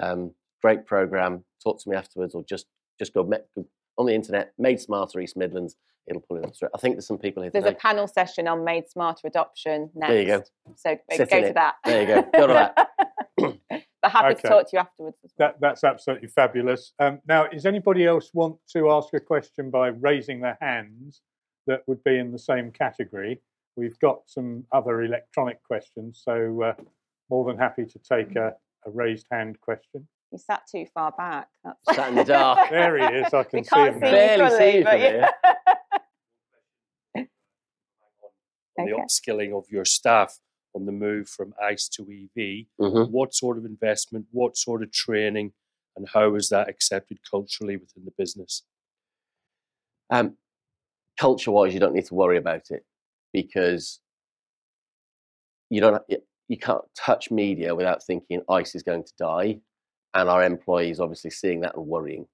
um, great program. Talk to me afterwards, or just just go, me- go on the internet. Made Smarter East Midlands. It'll pull it up straight. I think there's some people here There's a panel session on Made Smarter Adoption next. There you go. So Sit go to it. that. There you go. Go to that. but happy Okay. to talk to you afterwards as well. That, that's absolutely fabulous. Um, now, does anybody else want to ask a question by raising their hands that would be in the same category? We've got some other electronic questions, so uh, more than happy to take a, a raised hand question. You sat too far back. That's... Sat in the dark. There he is. I can we see can't him see Barely see you but from yeah. on the Okay. upskilling of your staff on the move from ICE to EV. Mhm. What sort of investment, what sort of training, and how is that accepted culturally within the business? Um, culture wise, you don't need to worry about it because you don't you can't touch media without thinking ICE is going to die, and our employees obviously seeing that and worrying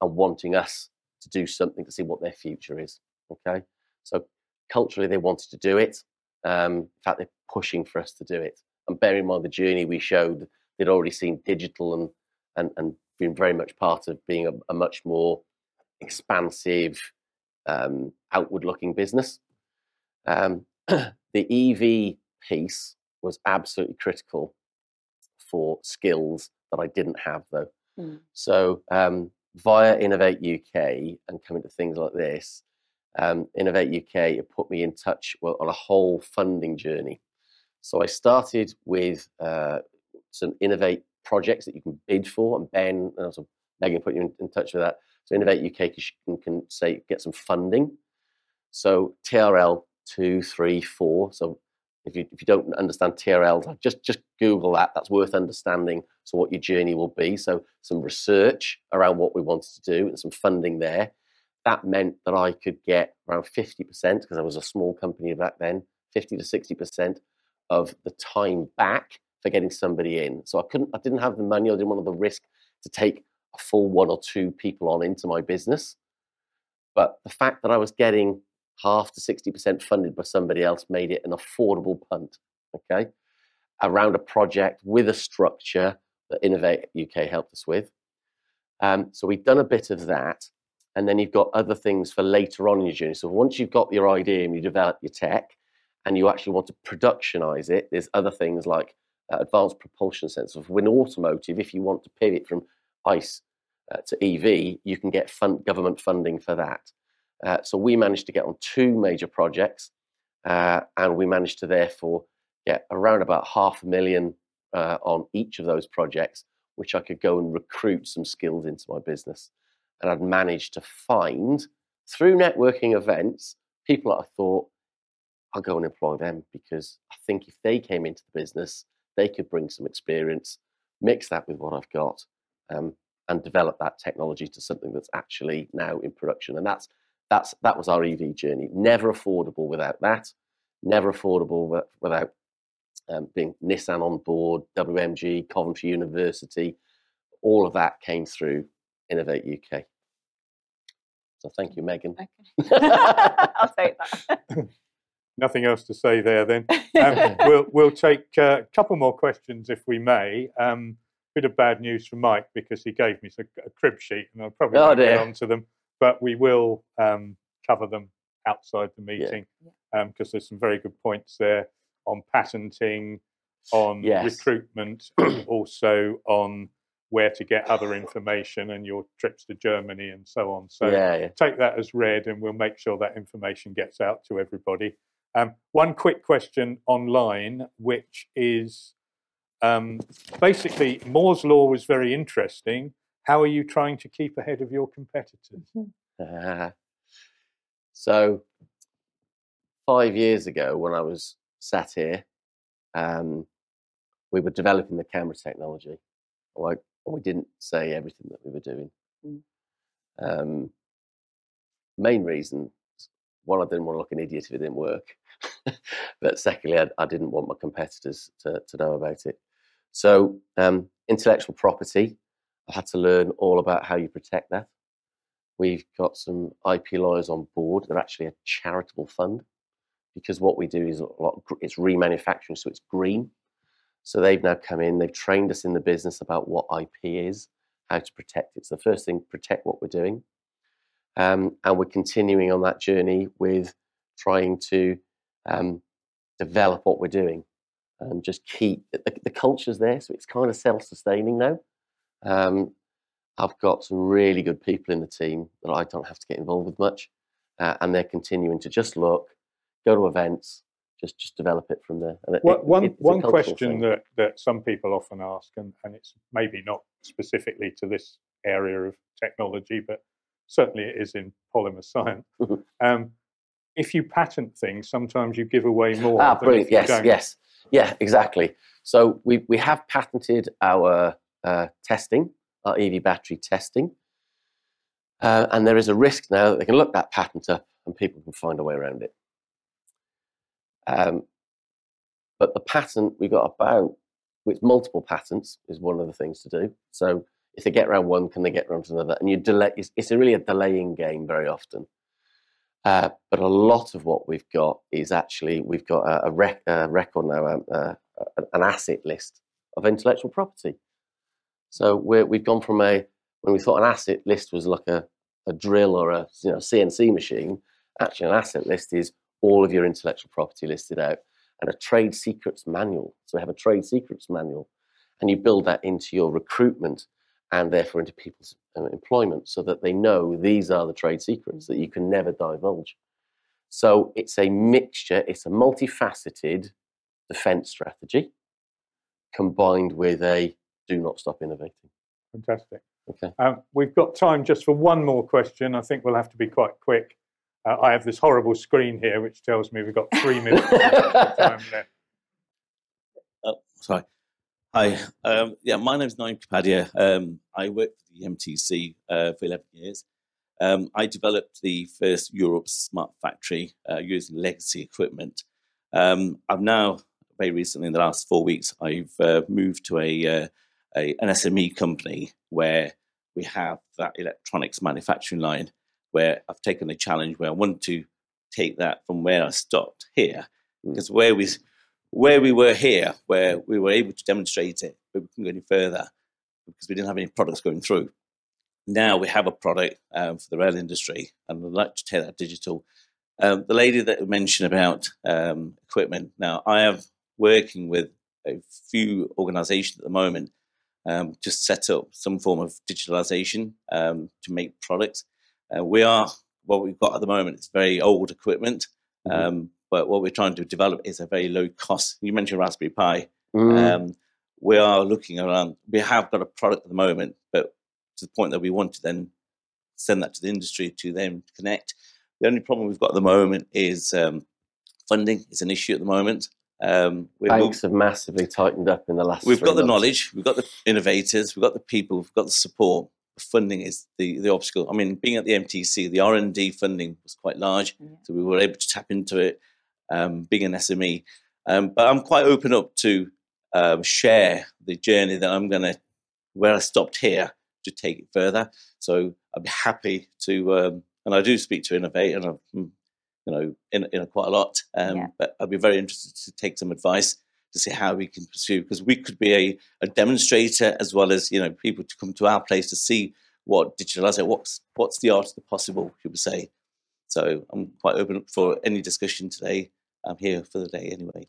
and wanting us to do something to see what their future is. Okay, so culturally they wanted to do it. Um, in fact, they're pushing for us to do it. And bear in mind the journey we showed, they'd already seen digital and and and been very much part of being a, a much more expansive, um, outward-looking business. Um, the EV piece was absolutely critical for skills that I didn't have, though. Mm. So um, via Innovate UK and coming to things like this, um, Innovate UK it put me in touch well, on a whole funding journey. So I started with uh, some Innovate projects that you can bid for, and Ben and also Megan put you in, in touch with that. So Innovate UK can, can say get some funding. So TRL two, three, four. So if you if you don't understand TRL, just just Google that. That's worth understanding. So what your journey will be. So some research around what we wanted to do and some funding there. That meant that I could get around fifty percent because I was a small company back then, fifty to sixty percent of the time back for getting somebody in. So I couldn't, I didn't have the money. I didn't want the risk to take a full one or two people on into my business. But the fact that I was getting half to 60% funded by somebody else made it an affordable punt, okay, around a project with a structure that Innovate UK helped us with. Um, so we've done a bit of that. And then you've got other things for later on in your journey. So once you've got your idea and you develop your tech and you actually want to productionize it, there's other things like uh, Advanced Propulsion Centres. In automotive, if you want to pivot from ICE uh, to EV, you can get fund, government funding for that. Uh, so we managed to get on two major projects, uh, and we managed to therefore get around about half a million uh, on each of those projects, which I could go and recruit some skills into my business. And I'd managed to find through networking events people that I thought I'll go and employ them because I think if they came into the business, they could bring some experience, mix that with what I've got, um, and develop that technology to something that's actually now in production. And that's that's that was our EV journey. Never affordable without that. never affordable without um, being Nissan on board, WMG, Coventry University. All of that came through Innovate UK. So thank you, Megan. Okay. I'll take that. Nothing else to say there then. Um, we'll, we'll take uh, a couple more questions if we may. Um, bit of bad news from Mike because he gave me a, crib sheet and I'll probably Oh, won't get dear. onto them, but we will um, cover them outside the meeting because there's some very good points there on patenting, on Yes. recruitment, also on where to get other information and your trips to Germany and so on. So yeah, yeah. take that as read and we'll make sure that information gets out to everybody. Um, one quick question online, which is um, basically Moore's Law was very interesting. How are you trying to keep ahead of your competitors? Uh, so, five years ago, when I was sat here, um, we were developing the camera technology. Well, I- we didn't say everything that we were doing. Mm. Um, main reason, one, I didn't want to look an idiot if it didn't work. but secondly, I, I didn't want my competitors to, to know about it. So, um, intellectual property, I had to learn all about how you protect that. We've got some IP lawyers on board. They're actually a charitable fund because what we do is a lot. It's remanufacturing, so it's green. So they've now come in. They've trained us in the business about what IP is, how to protect it. So the first thing, protect what we're doing, um, and we're continuing on that journey with trying to um, develop what we're doing and just keep the, the culture's there. So it's kind of self-sustaining now. Um, I've got some really good people in the team that I don't have to get involved with much, uh, and they're continuing to just look, go to events, just just develop it from there. And it- One, it- one, it's a one cultural question thing. that, that some people often ask, and, and it's maybe not specifically to this area of technology, but certainly it is in polymer science. Mhm. um, if you patent things, sometimes you give away more. Ah, brilliant! Yes, don't. yes, yeah, exactly. So we we have patented our uh, testing, our EV battery testing, uh, and there is a risk now that they can look that patent up and people can find a way around it. Um, but the patent we got about with multiple patents is one of the things to do. So if they get around one, can they get around to another? And you delay. It's, it's a really a delaying game very often. Uh, but a lot of what we've got is actually we've got a, a, rec, a record now, um, uh, a- an asset list of intellectual property. So we're, we've gone from a when we thought an asset list was like a, a drill or a you know CNC machine. Actually, an asset list is all of your intellectual property listed out, and a trade secrets manual. So we have a trade secrets manual, and you build that into your recruitment and therefore into people's um, employment so that they know these are the trade secrets that you can never divulge. So it's a mixture, it's a multifaceted defense strategy combined with a do not stop innovating. Fantastic. Okay. Um, we've got time just for one more question. I think we'll have to be quite quick. Uh, I have this horrible screen here which tells me we've got three minutes of time left. Oh, sorry. Hi. Um, yeah, my name's Naim Kapadia. Um, I worked for the MTC uh, for 11 years. Um, I developed the first Europe smart factory uh, using legacy equipment. Um, I've now, very recently, in the last four weeks, I've uh, moved to a, uh, a an SME company where we have that electronics manufacturing line. Where I've taken a challenge where I want to take that from where I stopped here, Mm. because where we where we were here, where we were able to demonstrate it, but we couldn't go any further because we didn't have any products going through. Now we have a product um, for the rail industry, and I'd like to take that digital. Um, the lady that mentioned about um, equipment. Now I am working with a few organisations at the moment um, just set up some form of digitalisation um, to make products. Uh, we are what we've got at the moment. It's very old equipment. Mhm. Um, but what we're trying to develop is a very low cost. You mentioned Raspberry Pi. Mm, Um, we are looking around. We have got a product at the moment, but to the point that we want to then send that to the industry to then connect. The only problem we've got at the moment is um, funding is an issue at the moment. Um, Banks have massively tightened up in the last. we've got the knowledge, we've got the innovators, we've got the people, we've got the support. Funding is the, the obstacle. I mean, being at the MTC, the R and D funding was quite large, Yeah. so we were able to tap into it. um, being an SME. Um, but I'm quite open up to um, share the journey that I'm going to, where I stopped here, to take it further. So I'd be happy to, um, and I do speak to Innovate, and I've, mm, you know, in, in quite a lot. Um, Yeah. But I'd be very interested to take some advice to see how we can pursue, because we could be a, a demonstrator as well as you know people to come to our place to see what digital asset, what's what's the art of the possible, you would say. So I'm quite open for any discussion today. I'm here for the day anyway.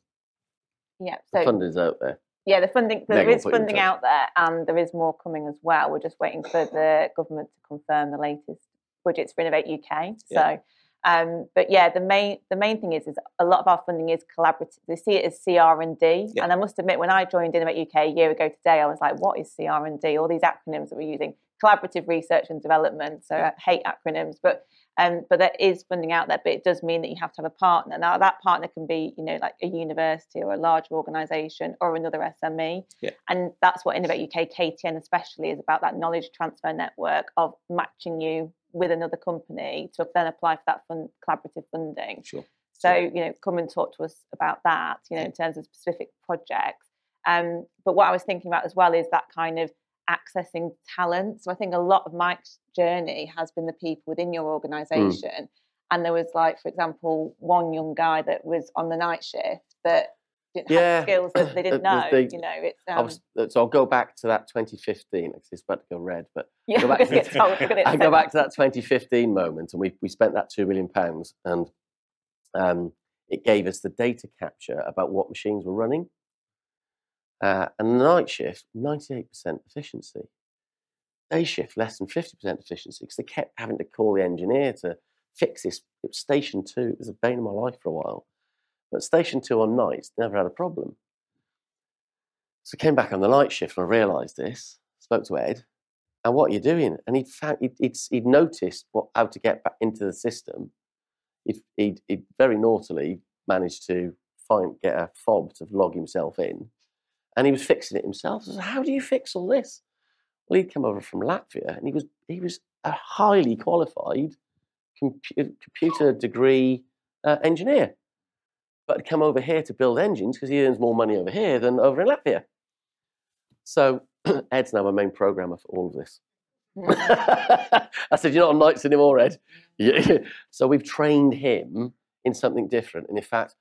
Yeah. The So funding's out there. yeah, the funding there Meg is put you in funding out there, and there is more coming as well. We're just waiting for the government to confirm the latest budgets for Innovate UK. Yeah. Um, but yeah, the main the main thing is is a lot of our funding is collaborative. They see it as CR and D. Yeah. And I must admit, when I joined Innovate UK a year ago today, I was like, "What is CR and D?" All these acronyms that we're using: collaborative research and development. So I hate acronyms, but um, but there is funding out there. But it does mean that you have to have a partner. Now that partner can be, you know, like a university or a larger organisation or another SME. Yeah. And that's what Innovate UK KTN especially is about that knowledge transfer network of matching you with another company to then apply for that fund, collaborative funding. Sure. So, you know, come and talk to us about that, you know, in terms of specific projects. Um, but what I was thinking about as well is that kind of accessing talent. So I think a lot of Mike's journey has been the people within your organization. And there was like, for example, one young guy that was on the night shift that didn't Yeah. have skills that they didn't know. the- you know, it's I um, was, so I'll go back to that 2015. because It's about to go red, but yeah, go back to- get told, I go back to that 2015 moment, and we we spent that two million pounds, and um, it gave us the data capture about what machines were running. Uh, and the night shift, 98% efficiency. Day shift, less than 50% efficiency, because they kept having to call the engineer to fix this. It was station two. It was a bane of my life for a while. But station two on nights never had a problem. So I came back on the night shift and I realised this. Spoke to Ed, and what are you doing? And he'd found he'd, he'd, he'd noticed what how to get back into the system. He'd, he'd, very naughtily managed to find get a fob to log himself in, and he was fixing it himself. Said, "How do you fix all this?" Well, he'd come over from Latvia, and he was he was a highly qualified compu- computer degree uh, engineer, but come over here to build engines because he earns more money over here than over in Latvia. So Ed's now my main programmer for all of this. I said, You're not on nights anymore, Ed. Yeah. so we've trained him in something different. And in fact,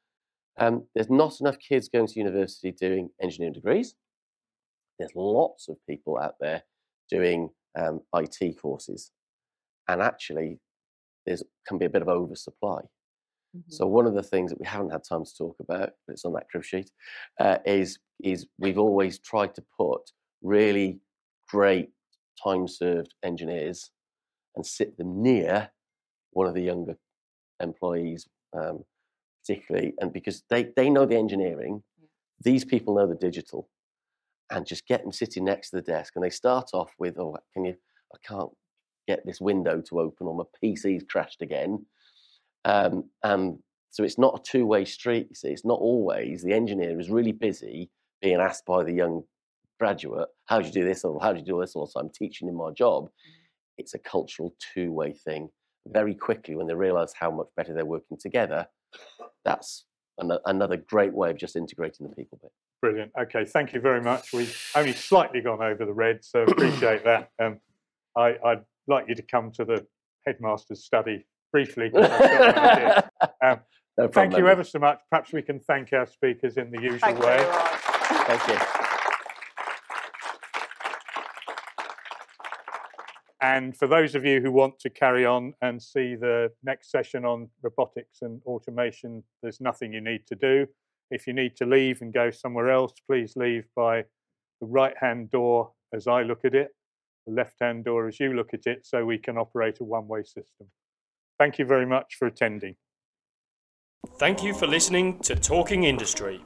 um, there's not enough kids going to university doing engineering degrees. There's lots of people out there doing um, IT courses. And actually, there's can be a bit of oversupply. Mhm. So one of the things that we haven't had time to talk about, but it's on that crib sheet, uh, is is we've always tried to put really great time served engineers and sit them near one of the younger employees, um, particularly, and because they they know the engineering, these people know the digital, and just get them sitting next to the desk, and they start off with, "Oh, can you? I can't get this window to open, or my PC's crashed again." Um, and so it's not a two way street, you see. It's not always the engineer is really busy being asked by the young graduate, how do you do this? Or how do you do this? Also, I'm teaching in my job. It's a cultural two way thing. Very quickly, when they realize how much better they're working together, that's an- another great way of just integrating the people bit. Brilliant. Okay, thank you very much. We've only slightly gone over the red, so appreciate that. Um, I, I'd like you to come to the headmaster's study briefly. 'cause I've got an idea. Um, No thank you ever so much. Perhaps we can thank our speakers in the usual Thank way. everyone. Thank you. And for those of you who want to carry on and see the next session on robotics and automation, there's nothing you need to do. If you need to leave and go somewhere else, please leave by the right hand door as I look at it, the left hand door as you look at it, so we can operate a one way system. Thank you very much for attending. Thank you for listening to Talking Industry.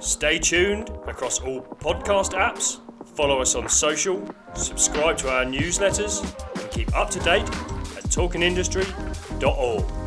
Stay tuned across all podcast apps, follow us on social, subscribe to our newsletters, and keep up to date at talkingindustry.org.